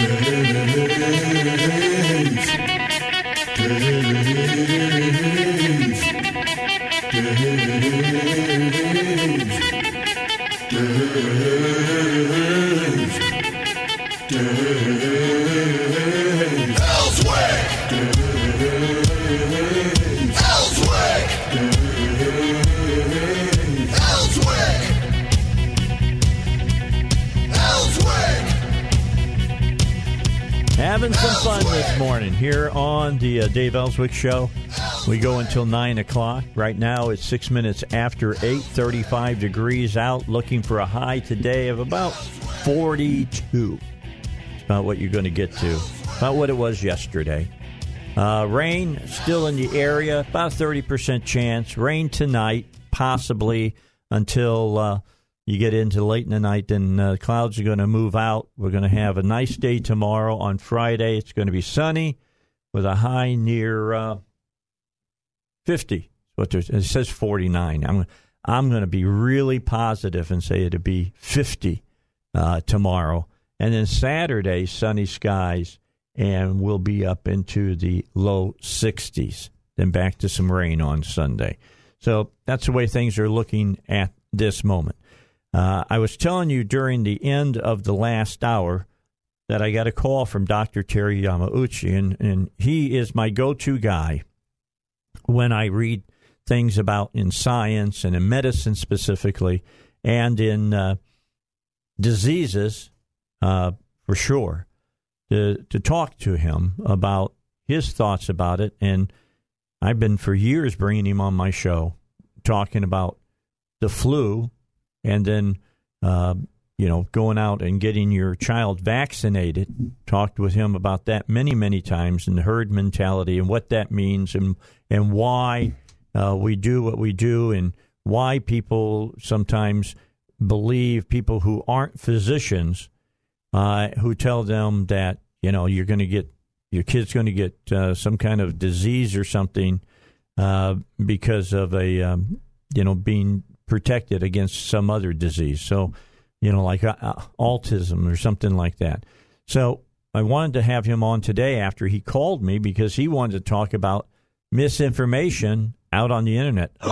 Having the uh, Dave Elswick Show. We go until 9 o'clock. Right now it's 6 minutes after 8, 35 degrees out, looking for a high today of about 42. It's about what you're going to get to, about what it was yesterday. Uh, rain still in the area, about 30% chance. Rain tonight, possibly until uh, you get into late in the night, then uh, clouds are going to move out. We're going to have a nice day tomorrow. On Friday, it's going to be sunny with a high near uh, 50. What it says 49. I'm I'm going to be really positive and say it'll be 50 uh, tomorrow, and then Saturday, sunny skies, and we'll be up into the low 60s. Then back to some rain on Sunday. So that's the way things are looking at this moment. Uh, I was telling you during the end of the last hour that I got a call from Dr. Terry Yamauchi, and, and he is my go to guy when I read things about in science and in medicine specifically, and in uh, diseases uh, for sure, to, to talk to him about his thoughts about it. And I've been for years bringing him on my show, talking about the flu and then uh, you know going out and getting your child vaccinated. Talked with him about that many many times and the herd mentality and what that means and and why uh, we do what we do and why people sometimes believe people who aren't physicians uh, who tell them that you know you're going to get your kid's going to get uh, some kind of disease or something uh, because of a um, you know being protected against some other disease. So, you know, like uh, uh, autism or something like that. So, I wanted to have him on today after he called me because he wanted to talk about misinformation out on the internet.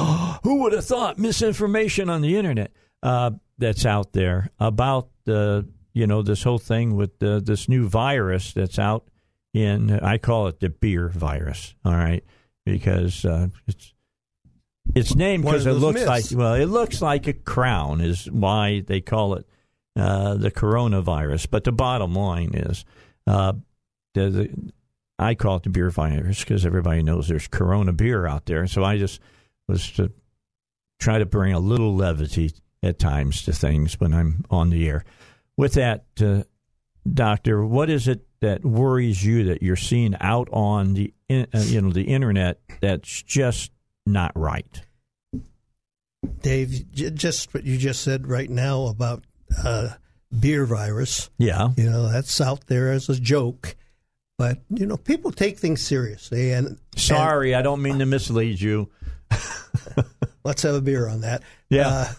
Who would have thought misinformation on the internet uh, that's out there about the you know this whole thing with the, this new virus that's out in I call it the beer virus. All right, because uh, it's it's named because it looks myths. like well, it looks like a crown is why they call it uh, the coronavirus. But the bottom line is, uh, the, the, I call it the beer virus because everybody knows there's Corona beer out there. So I just was to try to bring a little levity at times to things when I'm on the air. With that, uh, doctor, what is it that worries you that you're seeing out on the uh, you know the internet that's just not right. Dave, just what you just said right now about uh, beer virus. Yeah, you know that's out there as a joke, but you know people take things seriously. And sorry, and, I don't mean to mislead you. let's have a beer on that. Yeah.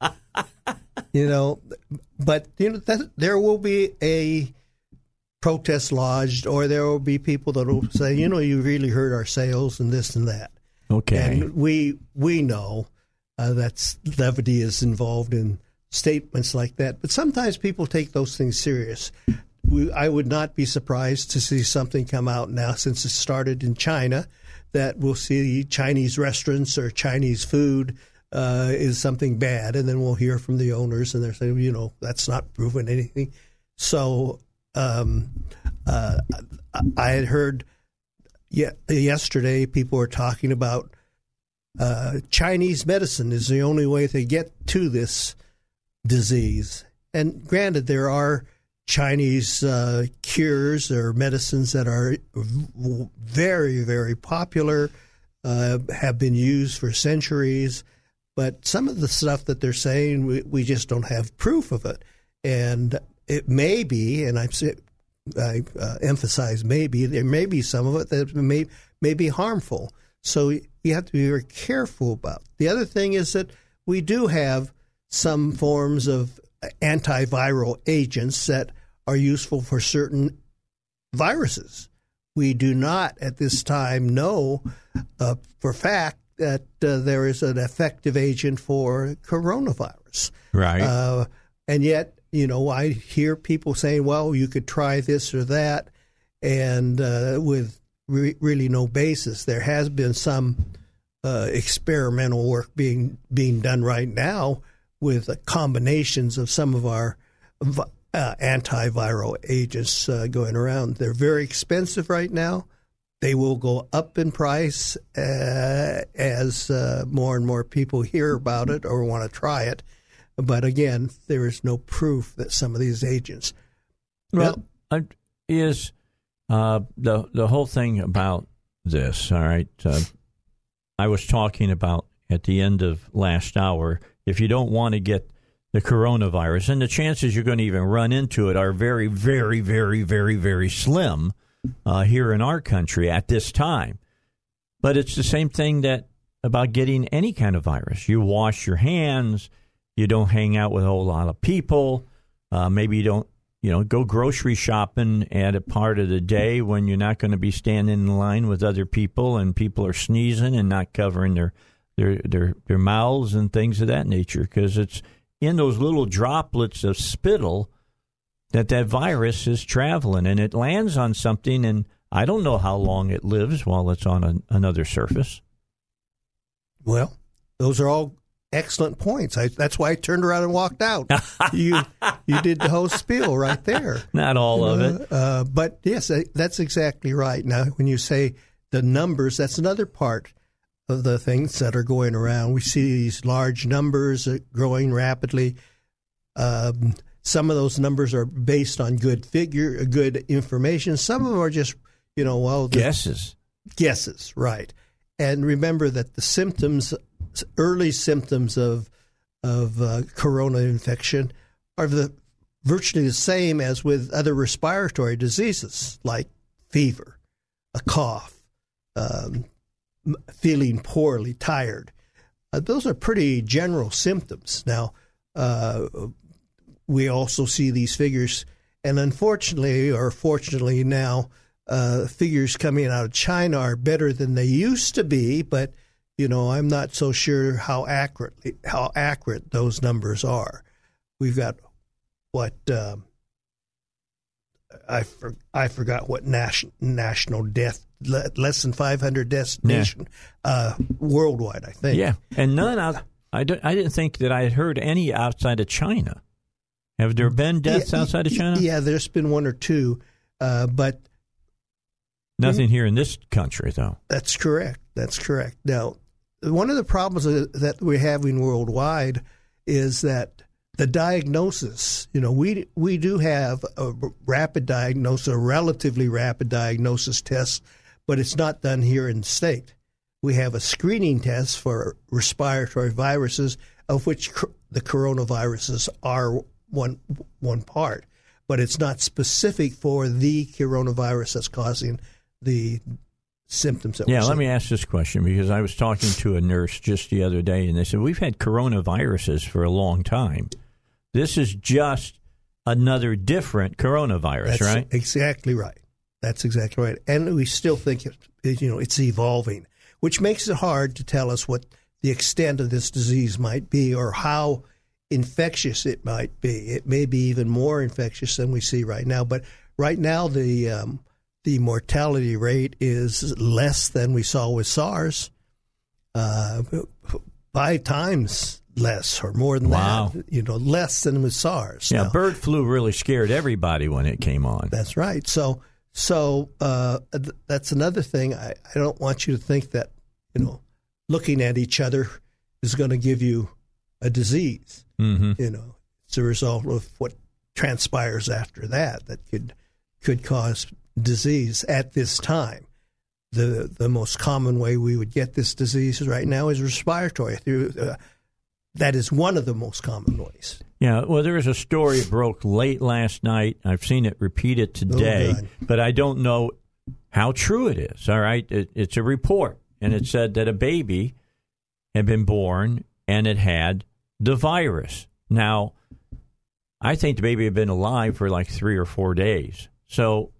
Uh, you know, but you know that, there will be a protest lodged, or there will be people that will say, you know, you really hurt our sales and this and that. Okay. And we we know uh, that levity is involved in statements like that, but sometimes people take those things serious. We, I would not be surprised to see something come out now since it started in China that we'll see Chinese restaurants or Chinese food uh, is something bad, and then we'll hear from the owners and they're saying, you know, that's not proven anything. So um, uh, I had heard yesterday people were talking about uh, Chinese medicine is the only way to get to this disease. And granted, there are Chinese uh, cures or medicines that are very, very popular, uh, have been used for centuries. But some of the stuff that they're saying, we, we just don't have proof of it. And it may be, and I'm I uh, emphasize maybe there may be some of it that may may be harmful. So you have to be very careful about. The other thing is that we do have some forms of antiviral agents that are useful for certain viruses. We do not at this time know uh, for fact that uh, there is an effective agent for coronavirus. Right. Uh, and yet, you know, I hear people saying, well, you could try this or that, and uh, with re- really no basis. There has been some uh, experimental work being being done right now with combinations of some of our uh, antiviral agents uh, going around. They're very expensive right now. They will go up in price uh, as uh, more and more people hear about it or want to try it. But again, there is no proof that some of these agents. Well, uh, is uh, the the whole thing about this? All right, I was talking about at the end of last hour. If you don't want to get the coronavirus, and the chances you're going to even run into it are very, very, very, very, very slim uh, here in our country at this time. But it's the same thing that about getting any kind of virus. You wash your hands. You don't hang out with a whole lot of people. Uh, maybe you don't, you know, go grocery shopping at a part of the day when you're not going to be standing in line with other people and people are sneezing and not covering their their their, their mouths and things of that nature because it's in those little droplets of spittle that that virus is traveling and it lands on something and I don't know how long it lives while it's on another surface. Well, those are all excellent points. I, that's why I turned around and walked out. you you did the whole spiel right there. Not all of it, uh, but yes, that's exactly right. Now, when you say the numbers, that's another part of the things that are going around. We see these large numbers growing rapidly. Um, some of those numbers are based on good figure, good information. Some of them are just, you know, well, guesses. Guesses, right? And remember that the symptoms, early symptoms of of uh, corona infection, are the virtually the same as with other respiratory diseases like fever, a cough, um, feeling poorly, tired. Uh, those are pretty general symptoms. Now, uh, we also see these figures, and unfortunately, or fortunately now, uh, figures coming out of China are better than they used to be, but you know I'm not so sure how accurately how accurate those numbers are. We've got what um, I for, I forgot what national national death less than 500 deaths yeah. nation uh, worldwide. I think. Yeah, and none out. I, don't, I didn't think that I had heard any outside of China. Have there been deaths yeah, outside of China? Yeah, there's been one or two, uh, but nothing here in this country, though. That's correct. That's correct. Now, one of the problems that we're having worldwide is that the diagnosis, you know, we we do have a rapid diagnosis, a relatively rapid diagnosis test, but it's not done here in the state. We have a screening test for respiratory viruses, of which the coronaviruses are one one part, but it's not specific for the coronavirus that's causing the symptoms yeah let me ask this question because i was talking to a nurse just the other day and they said we've had coronaviruses for a long time this is just another different coronavirus, That's right? Exactly right. That's exactly right. And we still think you know it's evolving, which makes it hard to tell us what the extent of this disease might be or how infectious it might be. It may be even more infectious than we see right now. But right now, the um, the mortality rate is less than we saw with SARS. Uh, five times less or more than wow. that. You know, less than with SARS. Yeah, now, bird flu really scared everybody when it came on. That's right. So, so uh, that's another thing. I, I don't want you to think that you know, looking at each other is going to give you a disease. Mm-hmm. You know, it's a result of what transpires after that that could could cause disease at this time. The the most common way we would get this disease right now is respiratory through uh, that is one of the most common ways. Yeah, well, there is a story broke late last night. I've seen it repeated today, oh, but I don't know how true it is. All right, it, it's a report, and it said that a baby had been born and it had the virus. Now, I think the baby had been alive for like three or four days. So,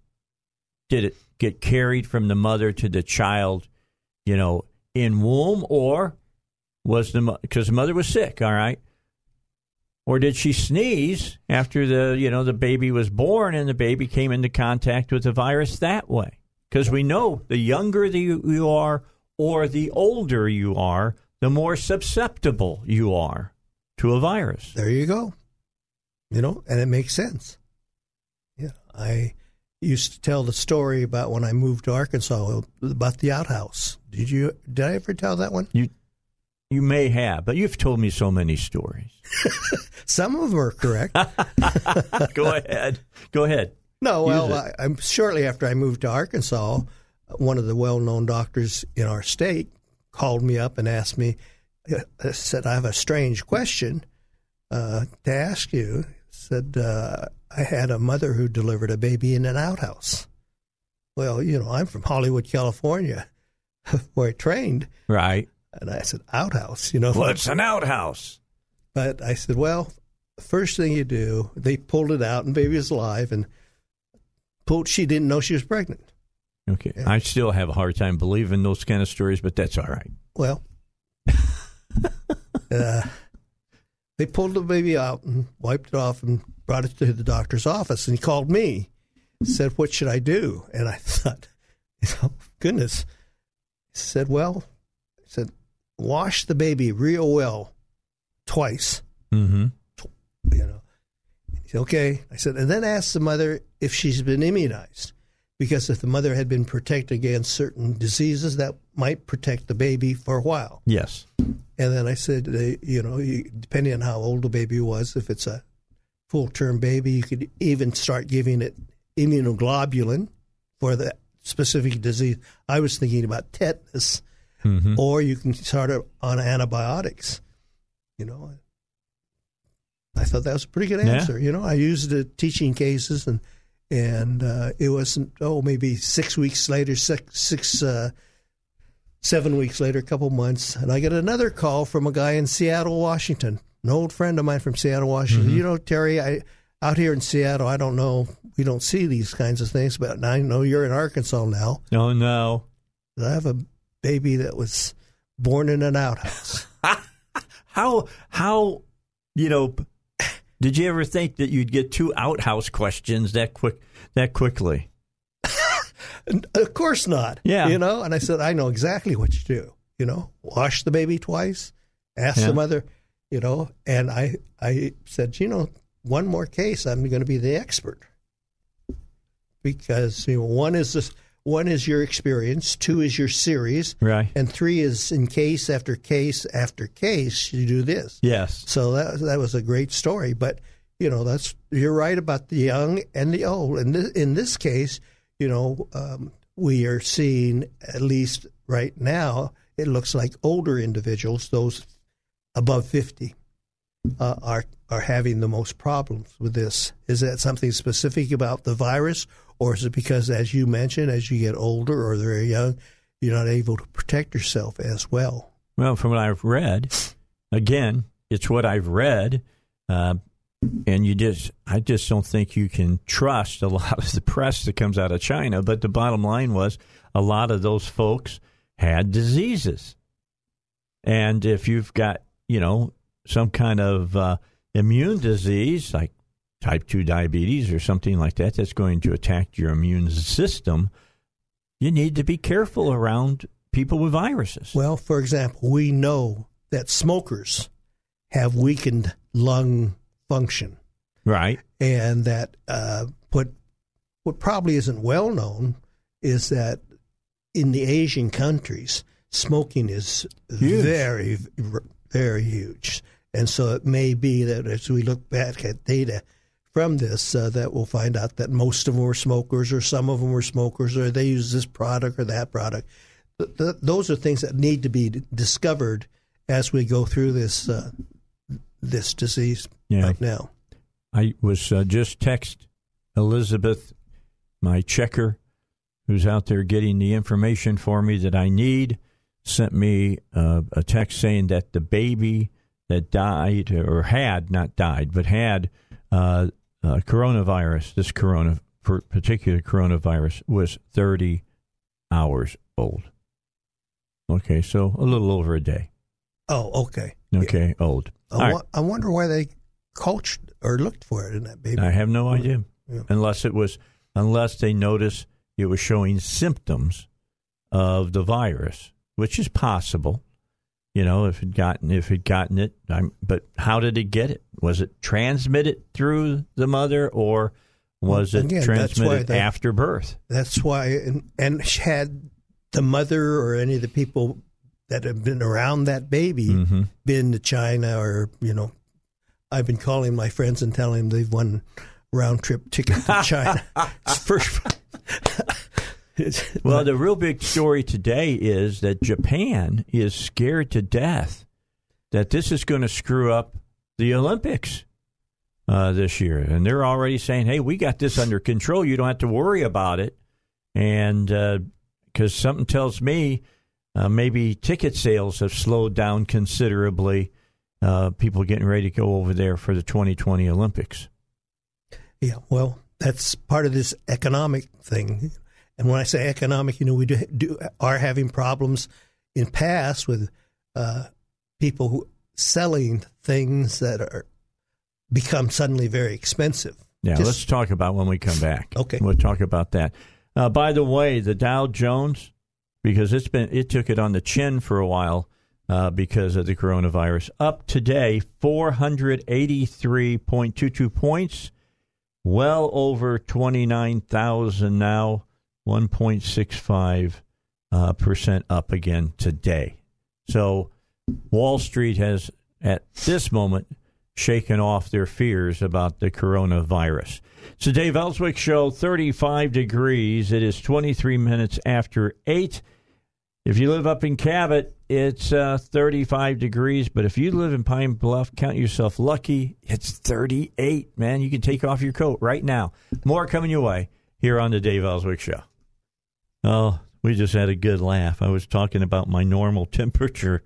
did it get carried from the mother to the child, you know, in womb, or was the because the mother was sick? All right, or did she sneeze after the you know the baby was born and the baby came into contact with the virus that way? Because we know the younger the, you are or the older you are, the more susceptible you are to a virus. There you go. You know, and it makes sense. Yeah, I used to tell the story about when I moved to Arkansas about the outhouse. Did you? Did I ever tell that one? You you may have, but you've told me so many stories. Some of them are correct. Go ahead. Go ahead. No, well, I, I'm shortly after I moved to Arkansas, one of the well-known doctors in our state called me up and asked me. uh, Said, "I have a strange question uh, to ask you." Said, uh, "I had a mother who delivered a baby in an outhouse." Well, you know, I'm from Hollywood, California, where I trained, Right. and I said, "Outhouse," you know. What's an outhouse? But I said, well, first thing you do, they pulled it out and baby was alive and pulled, she didn't know she was pregnant. Okay. I still have a hard time believing those kind of stories, but that's all right. Well, uh, they pulled the baby out and wiped it off and brought it to the doctor's office. And he called me, said, what should I do? And I thought, know, goodness. He said, well, I said, wash the baby real well twice. Mm-hmm. you know. He said, okay. I said, and then ask the mother if she's been immunized. Because if the mother had been protected against certain diseases, that might protect the baby for a while. Yes. And then I said, uh, you know, you, depending on how old the baby was, if it's a full term baby, you could even start giving it immunoglobulin for the specific disease. I was thinking about tetanus, Mm-hmm. or you can start it on antibiotics. You know, I thought that was a pretty good Yeah. answer. You know, I used it teaching cases, and and uh, it wasn't oh maybe six weeks later, six six uh, seven weeks later, a couple months, and I get another call from a guy in Seattle, Washington, an old friend of mine from Seattle, Washington. Mm-hmm. You know, Terry, I out here in Seattle, I don't know, we don't see these kinds of things, but I know you're in Arkansas now. Oh, no. I have a baby that was born in an outhouse. How, how, you know, did you ever think that you'd get two outhouse questions that quick, that quickly? Of course not. Yeah. You know, and I said, I know exactly what you do. You know, wash the baby twice, ask Yeah. the mother, you know, and I, I said, you know, one more case, I'm going to be the expert. Because, you know, one is this, one is your experience, two is your series, Right. and three is in case after case after case, you do this. Yes. So that that was a great story. But you know, that's you're right about the young and the old. And this, in this case, you know, um, we are seeing at least right now, it looks like older individuals, those above fifty, uh, are are having the most problems with this. Is that something specific about the virus, or is it because, as you mentioned, as you get older or very young, you're not able to protect yourself as well? Well, from what I've read, again, it's what I've read, uh, and you just, I just don't think you can trust a lot of the press that comes out of China. But the bottom line was, a lot of those folks had diseases, and if you've got, you know, some kind of uh, immune disease like type two diabetes or something like that, that's going to attack your immune system. You need to be careful around people with viruses. Well, for example, we know that smokers have weakened lung function, right. and that uh, what what probably isn't well known is that in the Asian countries, smoking is Huge. very very huge, and so it may be that as we look back at data from this, uh, that we'll find out that most of them were smokers, or some of them were smokers, or they use this product or that product. Th- th- those are things that need to be discovered as we go through this uh, this disease Yeah. right now. I was uh, just text Elizabeth, my checker, who's out there getting the information for me that I need, sent me uh, a text saying that the baby that died or had not died but had uh, uh, coronavirus, this corona particular coronavirus, was 30 hours old. Okay, so a little over a day. Oh, okay. Okay, yeah. old. I, wa- I wonder why they cultured or looked for it in that baby. I have no idea, yeah. unless it was unless they noticed it was showing symptoms of the virus, which is possible. You know, if it gotten if it gotten it, I'm, but how did it get it? Was it transmitted through the mother, or was it Again, transmitted they, after birth? That's why, and, and had the mother or any of the people that have been around that baby mm-hmm. been to China or you know, I've been calling my friends and telling them they've won round trip ticket to China. first. well, the real big story today is that Japan is scared to death that this is going to screw up the Olympics uh, this year, and they're already saying, "Hey, we got this under control. You don't have to worry about it." And because uh, something tells me uh, maybe ticket sales have slowed down considerably. Uh, people getting ready to go over there for the 2020 Olympics. Yeah, well, that's part of this economic thing. And when I say economic, you know, we do, do are having problems in past with uh, people who selling things that are become suddenly very expensive. Yeah, Just, let's talk about when we come back. Okay, we'll talk about that. Uh, by the way, the Dow Jones, because it's been it took it on the chin for a while uh, because of the coronavirus. Up today, four hundred eighty three point two two points well over 29,000 now, 1.65 uh, percent up again today. So Wall Street has, at this moment, shaken off their fears about the coronavirus. So Dave Elswick Show, 35 degrees. It is 23 minutes after 8. If you live up in Cabot, it's uh, 35 degrees. But if you live in Pine Bluff, count yourself lucky. It's 38, man. You can take off your coat right now. More coming your way here on the Dave Elswick Show. Oh, we just had a good laugh. I was talking about my normal temperature,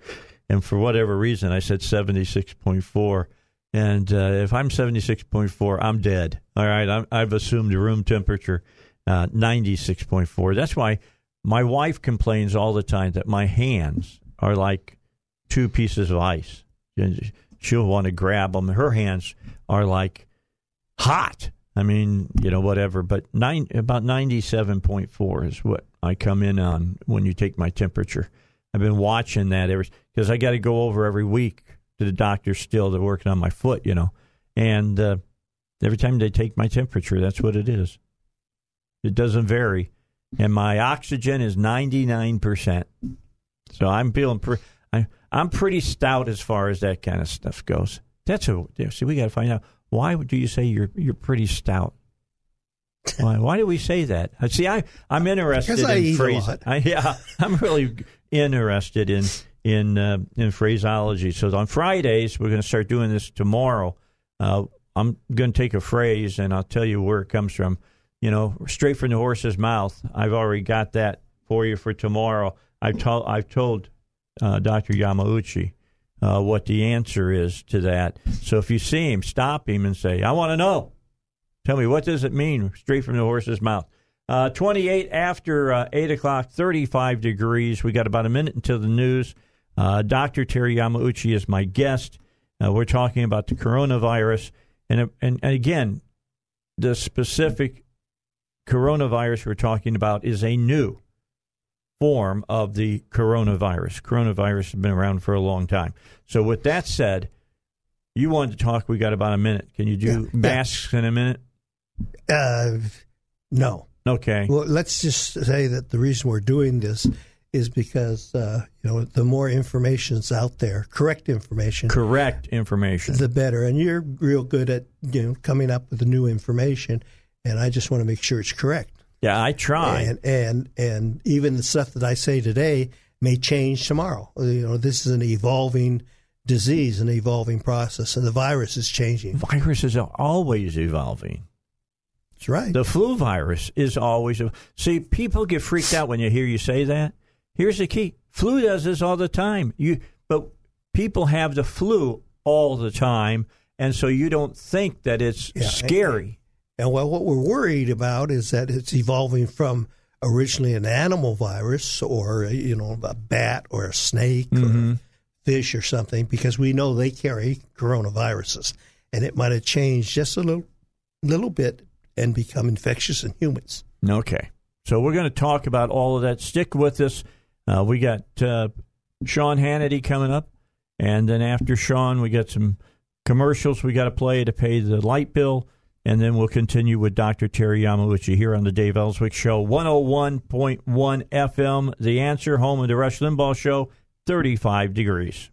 and for whatever reason, I said 76.4. And uh, if I'm 76.4, I'm dead. All right, i have assumed room temperature uh, 96.4. That's why my wife complains all the time that my hands are like two pieces of ice. She'll want to grab them. Her hands are like hot. I mean, you know, whatever. But nine, about 97.4 is what I come in on when you take my temperature. I've been watching that every because I got to go over every week to the doctor still. They're working on my foot, you know. And uh, every time they take my temperature, that's what it is. It doesn't vary and my oxygen is 99%. So I'm feeling pre- I, I'm pretty stout as far as that kind of stuff goes. That's a see. We got to find out why do you say you're you're pretty stout? Why? Why do we say that? See, I I'm interested in phrases. Yeah, I'm really interested in in uh, in phraseology. So on Fridays, we're going to start doing this tomorrow. Uh, I'm going to take a phrase and I'll tell you where it comes from you know, straight from the horse's mouth. I've already got that for you for tomorrow. I've told I've told uh, Dr. Yamauchi uh, what the answer is to that. So if you see him, stop him and say, "I want to know. Tell me what does it mean?" Straight from the horse's mouth. Uh, 28 after uh, 8 o'clock, 35 degrees. We got about a minute until the news. Uh, Dr. Terry Yamauchi is my guest. Uh, we're talking about the coronavirus. And, and, and again, the specific coronavirus we're talking about is a new form of the coronavirus. Coronavirus has been around for a long time. So, with that said, you wanted to talk. We got about a minute. Can you do yeah, masks yeah. in a minute? Uh, no. Okay. Well, let's just say that the reason we're doing this is because uh, you know the more information's out there, correct information, correct information, the better. And you're real good at you know coming up with the new information and I just want to make sure it's correct. Yeah, I try. And and and even the stuff that I say today may change tomorrow. You know, this is an evolving disease, an evolving process, and the virus is changing. Viruses are always evolving. That's right. The flu virus is always. See, people get freaked out when you hear you say that. Here's the key: flu does this all the time. You, but people have the flu all the time and so you don't think that it's Yeah, scary. And well, what we're worried about is that it's evolving from originally an animal virus or you know a bat or a snake or a fish or something because we know they carry coronaviruses and it might have changed just a little little bit and become infectious in humans. Okay. So we're going to talk about all of that. Stick with us. Uh, we got uh, Sean Hannity coming up. And then after Sean, we got some commercials we got to play to pay the light bill. And then we'll continue with Dr. Terry Yamauchi here on the Dave Elswick Show, 101.1 FM. The answer, home of the Rush Limbaugh Show, 35 degrees.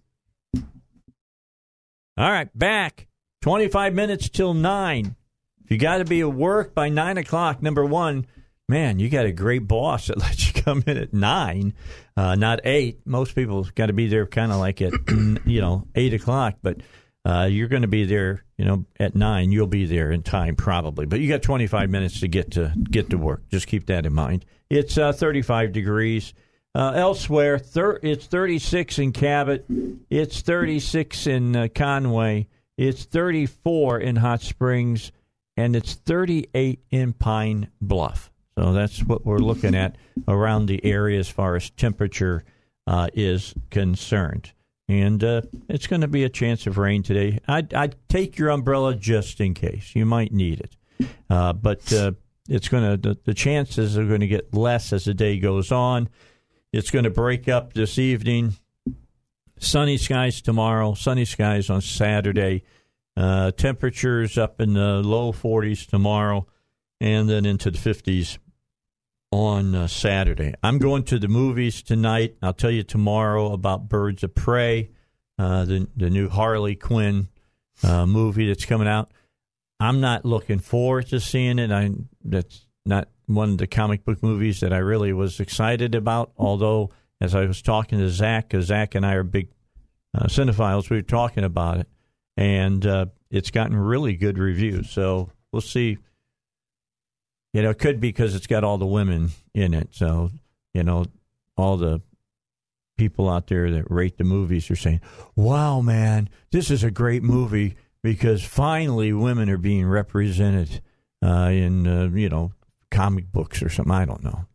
All right, back. 25 minutes till 9. If you got to be at work by 9 o'clock, number one, man, you got a great boss that lets you come in at 9, uh, not 8. Most people got to be there kind of like at, you know, 8 o'clock, but uh, you're going to be there, you know, at 9. You'll be there in time probably, but you got 25 minutes to get to get to work. Just keep that in mind. It's uh, 35 degrees. Uh, elsewhere, thir- it's 36 in Cabot. It's 36 in uh, Conway. It's 34 in Hot Springs, and it's 38 in Pine Bluff. So that's what we're looking at around the area as far as temperature uh, is concerned. And uh, it's going to be a chance of rain today. I'd, I'd, take your umbrella just in case. You might need it. Uh, but uh, it's going to the, the chances are going to get less as the day goes on. It's going to break up this evening. Sunny skies tomorrow. Sunny skies on Saturday. Uh, temperatures up in the low 40s tomorrow, and then into the 50s on uh, Saturday. I'm going to the movies tonight. I'll tell you tomorrow about Birds of Prey, uh, the the new Harley Quinn uh, movie that's coming out. I'm not looking forward to seeing it. I that's not one of the comic book movies that I really was excited about. Although, as I was talking to Zach, because Zach and I are big uh, cinephiles, we were talking about it, and uh, it's gotten really good reviews. So we'll see. You know, it could be because it's got all the women in it. So, you know, all the people out there that rate the movies are saying, wow, man, this is a great movie because finally women are being represented uh, in, uh, you know, comic books or something. I don't know.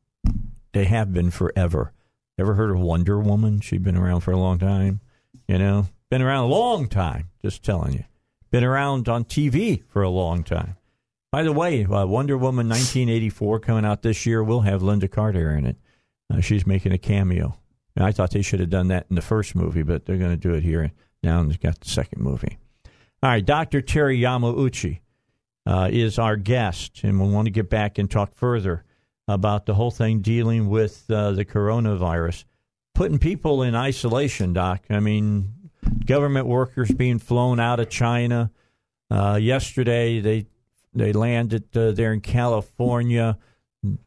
They have been forever. Ever heard of Wonder Woman? She's been around for a long time. You know, been around a long time. Just telling you. Been around on TV for a long time. By the way, uh, Wonder Woman 1984 coming out this year will have Lynda Carter in it. Uh, she's making a cameo. And I thought they should have done that in the first movie, but they're going to do it here now and they've got the second movie. All right, Dr. Terry Yamauchi uh, is our guest, and we want to get back and talk further about the whole thing dealing with uh, the coronavirus, putting people in isolation, Doc. I mean, government workers being flown out of China. Uh, yesterday, they they landed uh, there in California,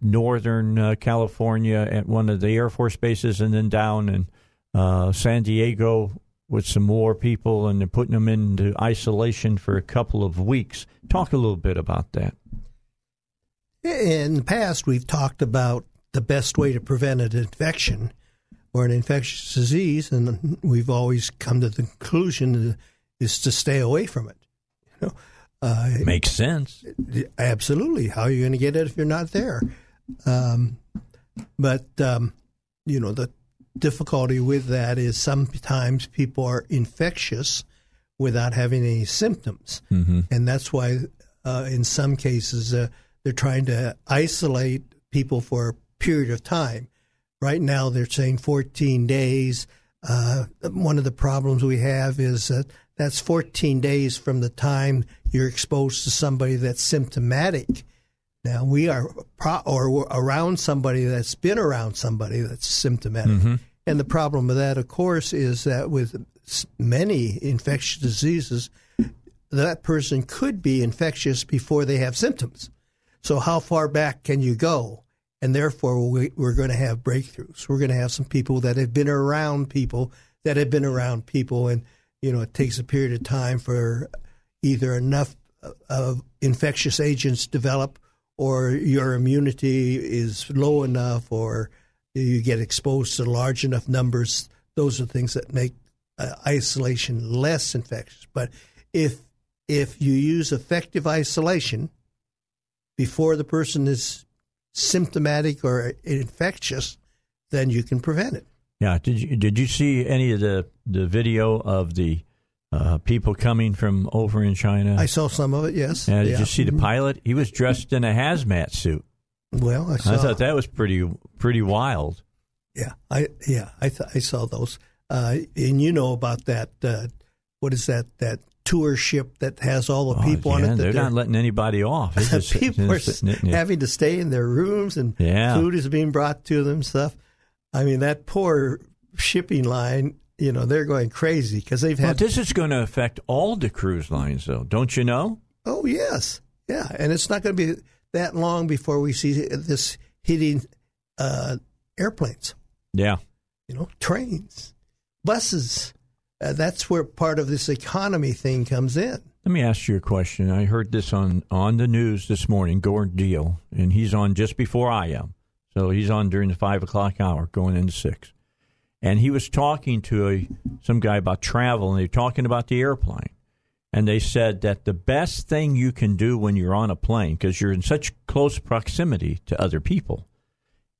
northern uh, California, at one of the Air Force bases, and then down in uh, San Diego with some more people, and they're putting them into isolation for a couple of weeks. Talk a little bit about that. In the past, we've talked about the best way to prevent an infection or an infectious disease, and we've always come to the conclusion is to stay away from it. You know, uh, Makes sense. Absolutely. How are you going to get it if you're not there? Um, but, um, you know, the difficulty with that is sometimes people are infectious without having any symptoms. Mm-hmm. And that's why, uh, in some cases, uh, they're trying to isolate people for a period of time. Right now, they're saying 14 days. Uh, one of the problems we have is that that's 14 days from the time you're exposed to somebody that's symptomatic. Now we are pro- or around somebody that's been around somebody that's symptomatic. Mm-hmm. And the problem with that, of course, is that with many infectious diseases, that person could be infectious before they have symptoms. So how far back can you go? And therefore, we, we're going to have breakthroughs. We're going to have some people that have been around people that have been around people, and you know, it takes a period of time for either enough of infectious agents develop or your immunity is low enough or you get exposed to large enough numbers. Those are things that make uh, isolation less infectious. But if if you use effective isolation before the person is symptomatic or infectious, then you can prevent it. Yeah. Did you did you see any of the the video of the uh, people coming from over in China? I saw some of it. Yes. Yeah, did yeah. you see the pilot? He was dressed in a hazmat suit. Well, I, saw, I thought that was pretty pretty wild. Yeah, I yeah I th- I saw those, uh, and you know about that. Uh, what is that? That tour ship that has all the Oh, people on yeah, it. that they're, not letting anybody off. Just- people are having to stay in their rooms, and Yeah. food is being brought to them. Stuff. I mean, that poor shipping line. You know, they're going crazy because they've Well, had. this is going to affect all the cruise lines, though, don't you know? oh yes, yeah, and it's not going to be that long before we see this hitting uh, airplanes. Yeah. you know, trains, buses. Uh, that's where part of this economy thing comes in. Let me ask you a question. I heard this on, on the news this morning, Gordon Deal, and he's on just before I am. So he's on during the five o'clock hour, going into six. And he was talking to a, some guy about travel, and they were talking about the airplane. And they said that the best thing you can do when you're on a plane, because you're in such close proximity to other people,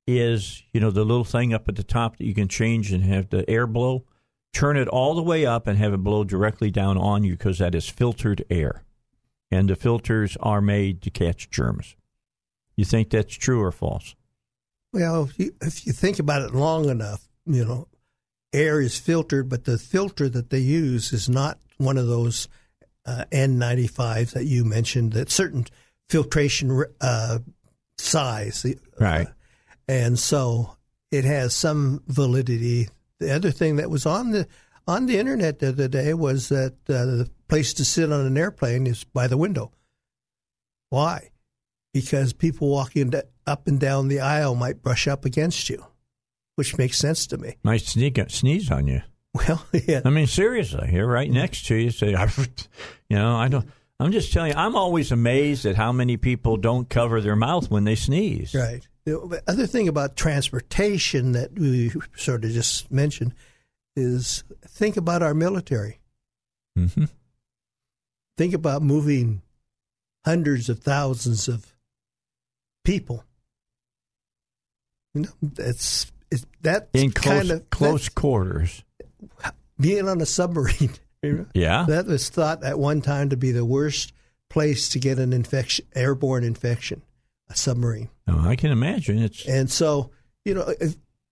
is you know the little thing up at the top that you can change and have the air blow. Turn it all the way up and have it blow directly down on you because that is filtered air, and the filters are made to catch germs. You think that's true or false? Well, if you, if you think about it long enough, you know, air is filtered, but the filter that they use is not one of those uh, N95s that you mentioned. That certain filtration uh, size, Right. and so it has some validity. The other thing that was on the on the internet the other day was that uh, the place to sit on an airplane is by the window. Why? Because people walking d- up and down the aisle might brush up against you, which makes sense to me. Might sneak sneeze on you. Well, yeah, I mean, seriously, you're right next to you. Say, you know, I don't. I'm just telling you. I'm always amazed at how many people don't cover their mouth when they sneeze. right. The other thing about transportation that we sort of just mentioned is think about our military. hmm think about moving hundreds of thousands of people. You know, that's it's, that In close kind of close quarters. being on a submarine. Yeah. that was thought at one time to be the worst place to get an infection, airborne infection, a submarine. Oh, I can imagine it's And so, you know,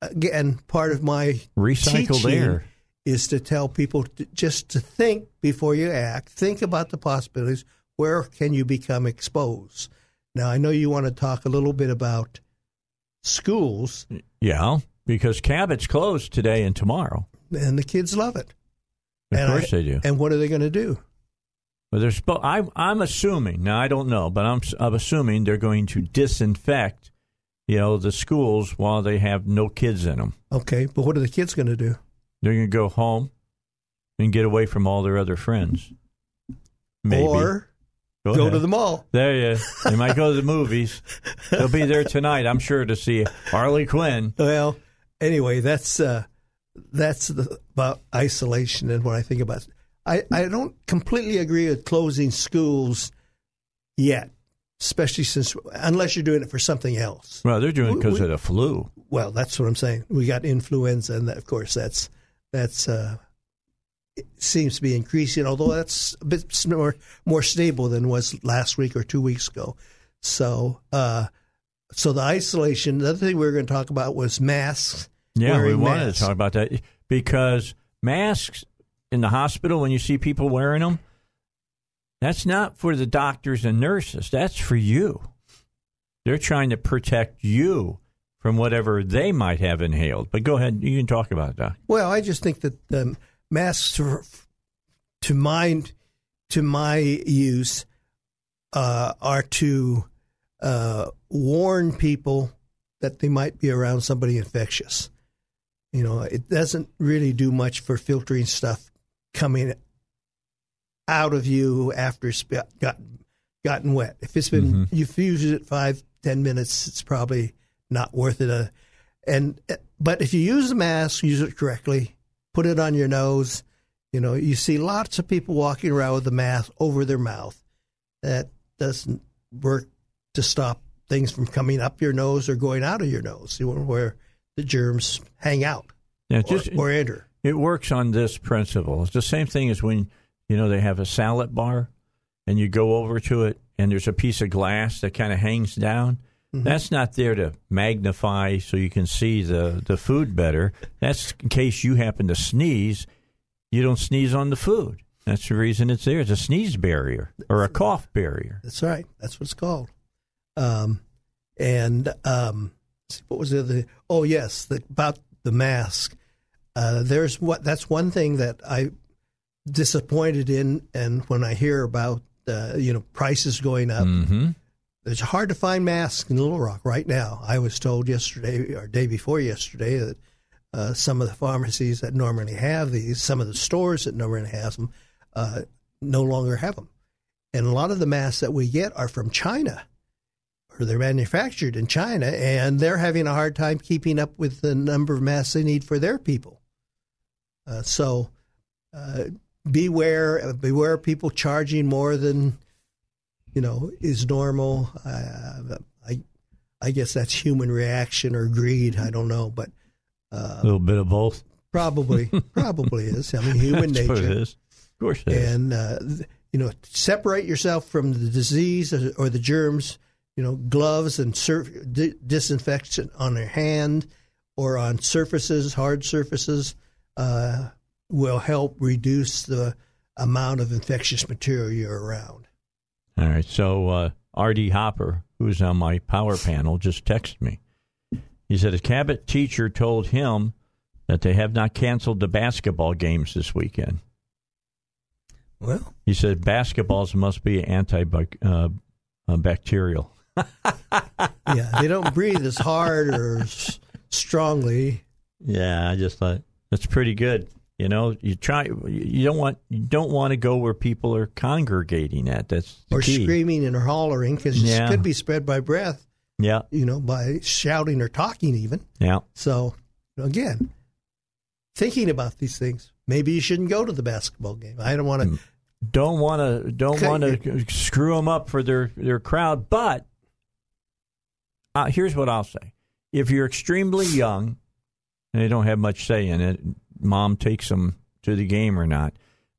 again, part of my recycled air. is to tell people to, just to think before you act. Think about the possibilities. Where can you become exposed? Now, I know you want to talk a little bit about schools, Yeah, because Cabot's closed today and tomorrow. and the kids love it. Of And I- course they do. And what are they going to do? But they're spo- I, I'm assuming now. I don't know, but I'm I'm assuming they're going to disinfect, you know, the schools while they have no kids in them. Okay, but what are the kids going to do? They're going to go home and get away from all their other friends. Maybe Or go, go to the mall. There you. They might go to the movies. They'll be there tonight, I'm sure, to see Harley Quinn. Well, anyway, that's uh, that's the, about isolation and what I think about. I, I don't completely agree with closing schools yet, especially since unless you're doing it for something else. Well, they're doing it because of the flu. Well, that's what I'm saying. We got influenza, and that, of course, that's that's uh, seems to be increasing. Although that's a bit more more stable than was last week or two weeks ago. So, uh, so the isolation. The other thing we were going to talk about was masks. Yeah, we wanted masks. to talk about that because masks in the hospital, when you see people wearing them, that's not for the doctors and nurses. That's for you. They're trying to protect you from whatever they might have inhaled. But go ahead, you can talk about that. Well, I just think that um, masks, to, to my to my use, uh, are to uh, warn people that they might be around somebody infectious. You know, it doesn't really do much for filtering stuff coming out of you after it's got- gotten gotten wet. If it's been you've used it five ten minutes, it's probably not worth it. Uh, and but if you use a mask, use it correctly. Put it on your nose. You know, you see lots of people walking around with the mask over their mouth. That doesn't work to stop things from coming up your nose or going out of your nose, you know, where the germs hang out Yeah, or, or enter. it works on this principle. It's the same thing as when you know they have a salad bar, and you go over to it, and there's a piece of glass that kind of hangs down. That's not there to magnify so you can see the the food better. That's in case you happen to sneeze, you don't sneeze on the food. That's the reason it's there. It's a sneeze barrier or a cough barrier. That's right. That's what it's called. Um, and um, what was the other? Oh, yes, the, about the mask. Uh, there's what. That's one thing that I disappointed in, and when I hear about uh, you know prices going up, Mm-hmm. It's hard to find masks in Little Rock right now. I was told yesterday or day before yesterday that uh, some of the pharmacies that normally have these, some of the stores that normally have them, uh, no longer have them. And a lot of the masks that we get are from China, or they're manufactured in China, and they're having a hard time keeping up with the number of masks they need for their people. Uh, so uh, beware, beware of people charging more than you know is normal. Uh, I I guess that's human reaction or greed. I don't know, but A little bit of both. probably probably is. I mean, human what it nature. is. Of course it is. and uh, you know separate yourself from the disease or, or the germs you know gloves and surf, di- disinfection on your hand or on surfaces hard surfaces uh, will help reduce the amount of infectious material you're around All right. So uh, R.D. Hopper, who's on my power panel, just texted me. He said a Cabot teacher told him that they have not canceled the basketball games this weekend. well He said basketballs must be antibacterial. Uh, yeah they don't breathe as hard or s- strongly yeah, I just thought that's pretty good. You know, you try. You don't want. You don't want to go where people are congregating at. That's the or key. screaming and hollering because Yeah. it could be spread by breath Yeah, you know by shouting or talking even yeah. So, again, thinking about these things, maybe you shouldn't go to the basketball game. I don't want to. don't want to don't want to screw them up for their their crowd. But uh, here's what I'll say: if you're extremely young and they don't have much say in it, mom takes them to the game or not.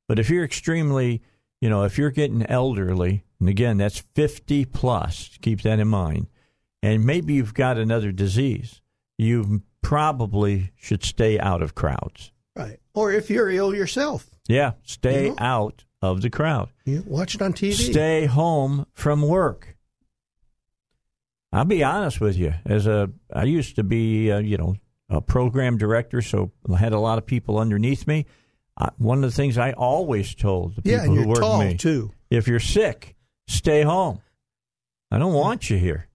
But if you're extremely, you know, if you're getting elderly, and again that's 50 plus, keep that in mind, and maybe you've got another disease, you probably should stay out of crowds. Right. Or if you're ill yourself, Yeah, stay You know? out of the crowd. you watch it on TV. stay home from work. I'll be honest with you. As a, I used to be, uh, you know, a program director, so I had a lot of people underneath me. Uh, one of the things I always told the people yeah, and who tall with me: too. if you're sick, stay home. I don't want you here.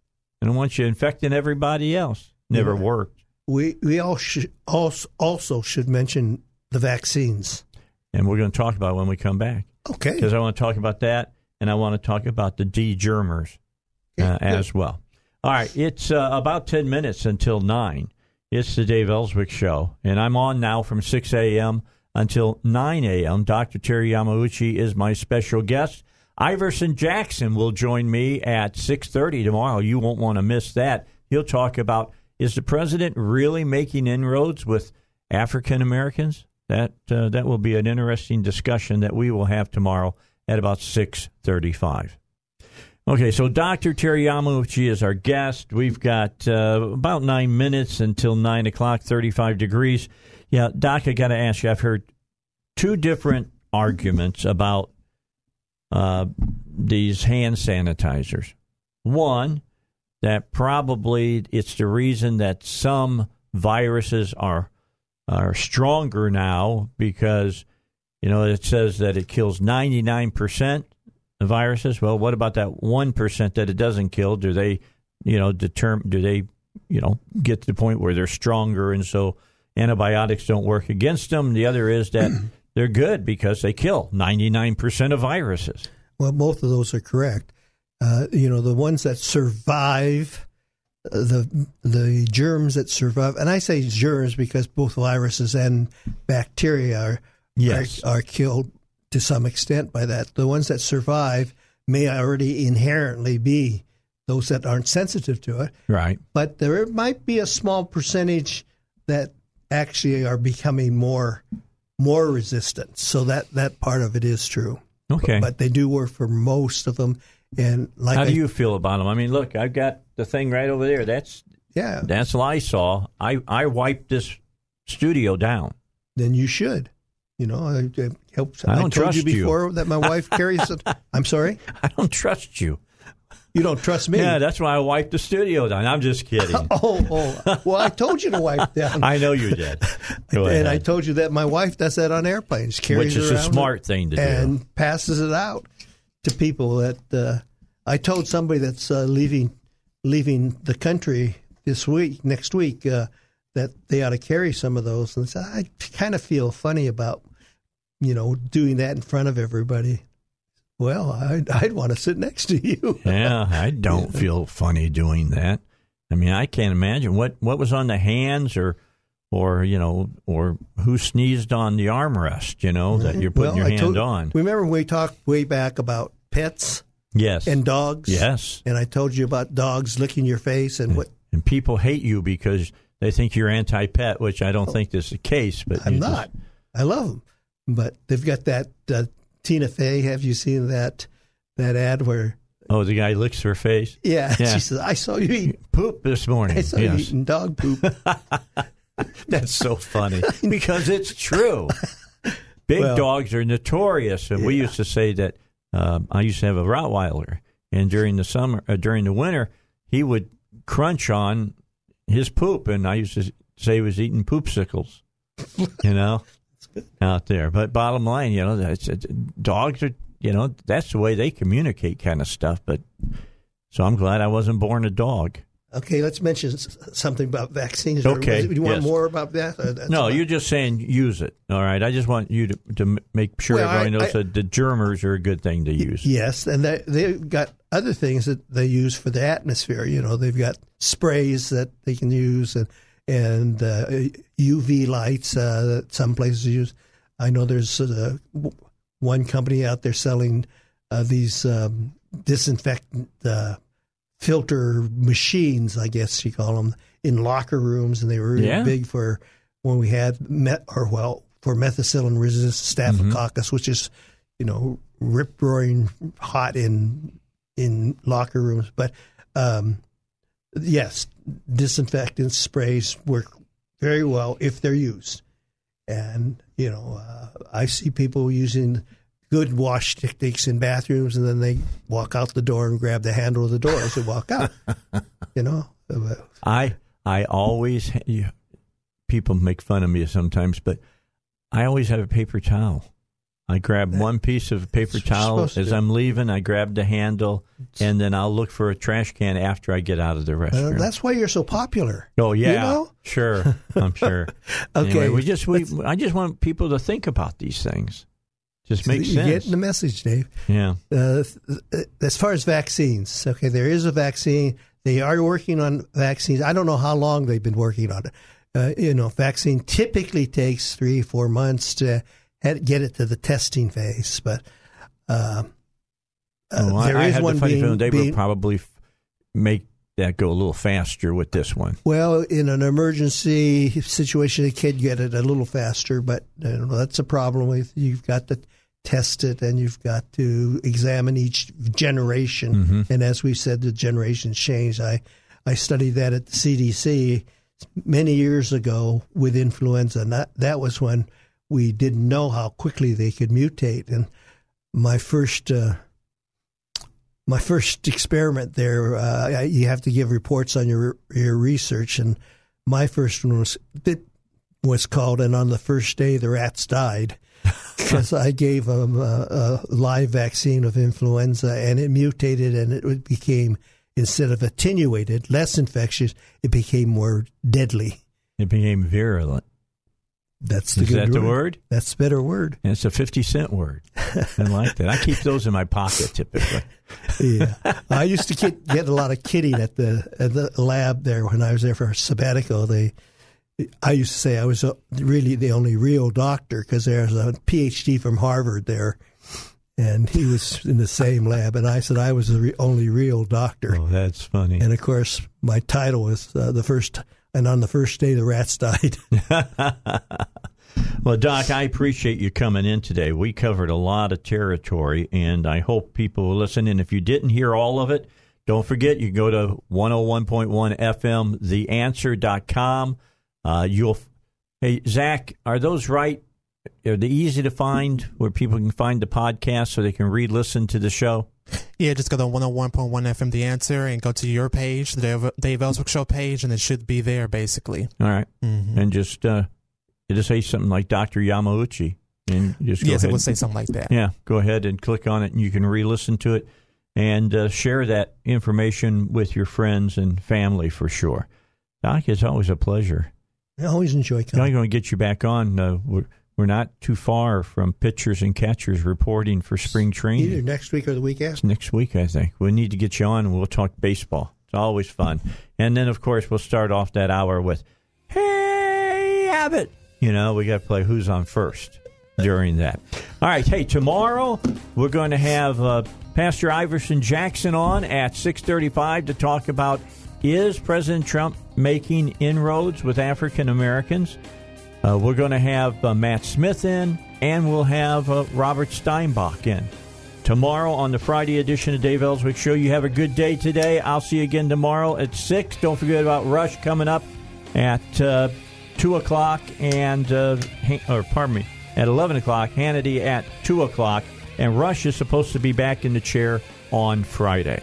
I don't want you infecting everybody else. Never Yeah. worked. We we all should also also should mention the vaccines. And we're going to talk about it when we come back. Okay. because I want to talk about that, and I want to talk about the degermers uh, Yeah, as well. All right, it's uh, about ten minutes until nine. It's the Dave Elswick Show, and I'm on now from six a.m. until nine a.m. Dr. Terry Yamauchi is my special guest. Iverson Jackson will join me at six thirty tomorrow. You won't want to miss that. He'll talk about is the president really making inroads with African Americans? That uh, that will be an interesting discussion that we will have tomorrow at about six thirty-five. Okay, so Dr. Terry Yamauchi is our guest. We've got uh, about nine minutes until nine o'clock, thirty-five degrees. Yeah, Doc, I got to ask you. I've heard two different arguments about uh, these hand sanitizers. One, that probably it's the reason that some viruses are are stronger now because you know it says that it kills 99% of viruses well what about that 1% that it doesn't kill do they you know determine do they you know get to the point where they're stronger and so antibiotics don't work against them the other is that they're good because they kill 99% of viruses Well, both of those are correct. Uh, you know, the ones that survive, uh, the the germs that survive, and I say germs because both viruses and bacteria are Yes. are, are killed to some extent by that. The ones that survive may already inherently be those that aren't sensitive to it, Right. but there might be a small percentage that actually are becoming more more resistant. So that that part of it is true. Okay. But they do work for most of them. And like How do I- you feel about them? I mean, look, I've got the thing right over there. That's yeah, that's Lysol. I I wiped this studio down. then you should. You know, I, I, help, I don't told trust you you. before that my wife carries it. I'm sorry, I don't trust you. you don't trust me. Yeah, that's why I wiped the studio down. I'm just kidding. oh, oh, well, I told you to wipe down. I know you did. Go and I told you that my wife does that on airplanes, carries Which is a smart thing to do. and passes it out to people. That uh, I told somebody that's uh, leaving leaving the country this week, next week, uh, that they ought to carry some of those. And I I kind of feel funny about you know doing that in front of everybody. Well, I'd, I'd want to sit next to you. yeah, I don't feel funny doing that. I mean, I can't imagine what what was on the hands or or you know or who sneezed on the armrest. You know that you're putting Well, your I hand told- on. Remember when we talked way back about pets Yes, and dogs? yes. And I told you about dogs licking your face and what And people hate you because they think you're anti-pet, which I don't think is the case. But I'm not. I love them, but they've got that uh, Tina Fey. Have you seen that that ad where? oh, the guy licks her face. Yeah, Yeah. she says, "I saw you eat. Poop this morning. I saw you eating dog poop." that's so funny because it's true. Big Well, dogs are notorious, and we used to say that. Um, I used to have a Rottweiler, and during the summer, uh, during the winter, he would crunch on his poop, and I used to say he was eating poopsicles. You know, out there. But bottom line, you know, dogs are, you know, that's the way they communicate, kind of stuff. But so I'm glad I wasn't born a dog. okay, let's mention something about vaccines. Okay, do you want yes. more about that? Uh, No, about- you're just saying use it. All right. I just want you to to make sure Well, everybody I- knows I- that the germers are a good thing to use. Yes, and they, they've got other things that they use for the atmosphere. You know, they've got sprays that they can use and and uh, UV lights uh, that some places use. I know there's uh, one company out there selling uh, these um, disinfectant uh, filter machines, I guess you call them, in locker rooms, and they were really Yeah. big for when we had met or well for methicillin resistant staphylococcus, which is you know rip roaring hot in in locker rooms. But um, yes, disinfectant sprays work very well if they're used. And you know, uh, I see people using good wash techniques in bathrooms, and then they walk out the door and grab the handle of the door as they walk out. you know, I I always you- people make fun of me sometimes, but I always have a paper towel. I grab one piece of paper That's what you're towel as do. I'm leaving. I grab the handle, and then I'll look for a trash can after I get out of the uh, that's why you're so popular. oh yeah, you know? sure, I'm sure. Okay, Anyway, we just we I just want people to think about these things. Just makes You're sense. getting the message, Dave. yeah. uh, as far as vaccines, okay, there is a vaccine. They are working on vaccines. I don't know how long they've been working on it. Uh, you know, vaccine typically takes three, four months to had- get it to the testing phase, but uh, uh, Oh, I, there I is had one the funny being, feeling they being- would probably f- make that go a little faster with this one. well in an emergency situation. They could get it a little faster, but you know, that's a problem with you've got to test it and you've got to examine each generation. Mm-hmm. And as we said, the generations change. I, I studied that at the CDC many years ago with influenza. And that, that was when we didn't know how quickly they could mutate. And my first, uh, my first experiment there, uh, you have to give reports on your your research, and my first one was it was called, and on the first day the rats died because I gave them a, a live vaccine of influenza, and it mutated, and it became instead of attenuated, less infectious, it became more deadly. It became virulent. That's the Is good that the word? That's the better word. And it's a 50 cent word. I like that. I keep those in my pocket typically. yeah, I used to get, get a lot of kidding at the at the lab there when I was there for sabbatical. They I used to say I was really the only real doctor because there's a PhD from Harvard there, and he was in the same lab, and I said I was the re- only real doctor. Oh, that's funny. And of course, my title was uh, the first, and on the first day, the rats died. well, Doc, I appreciate you coming in today. We covered a lot of territory, and I hope people will listen. And if you didn't hear all of it, don't forget you go to 101.1 FM, theanswer.com. Uh, you'll, hey, Zach, are those right? Are they easy to find where people can find the podcast so they can re listen to the show? Yeah, just go to 101.1 FM The Answer and go to your page, the Dave, Dave Elswick Show page, and it should be there basically. All right. mm-hmm. And just, uh, just say something like Dr. Yamauchi. And just go yes, ahead. it will say something like that. Yeah, go ahead and click on it, and you can re-listen to it and uh, share that information with your friends and family for sure. Doc, it's always a pleasure. I always enjoy I'm coming. going to get you back on. Uh, we're, not too far from pitchers and catchers reporting for spring training. Either next week or the week It's after. next week, I think. We need to get you on, and we'll talk baseball. It's always fun. And then, of course, we'll start off that hour with, "Hey, Abbott." You know, we got to play "Who's on First during that. All right. Hey, tomorrow we're going to have uh, Pastor Iverson Jackson on at six thirty-five to talk about is President Trump making inroads with African Americans. Uh, we're going to have uh, Matt Smith in, and we'll have uh, Robert Steinbach in tomorrow on the Friday edition of Dave Elswick Show. You have a good day today. I'll see you again tomorrow at 6. Don't forget about Rush coming up at uh, 2 o'clock and, uh, or pardon me, at 11 o'clock. Hannity at 2 o'clock. And Rush is supposed to be back in the chair on Friday.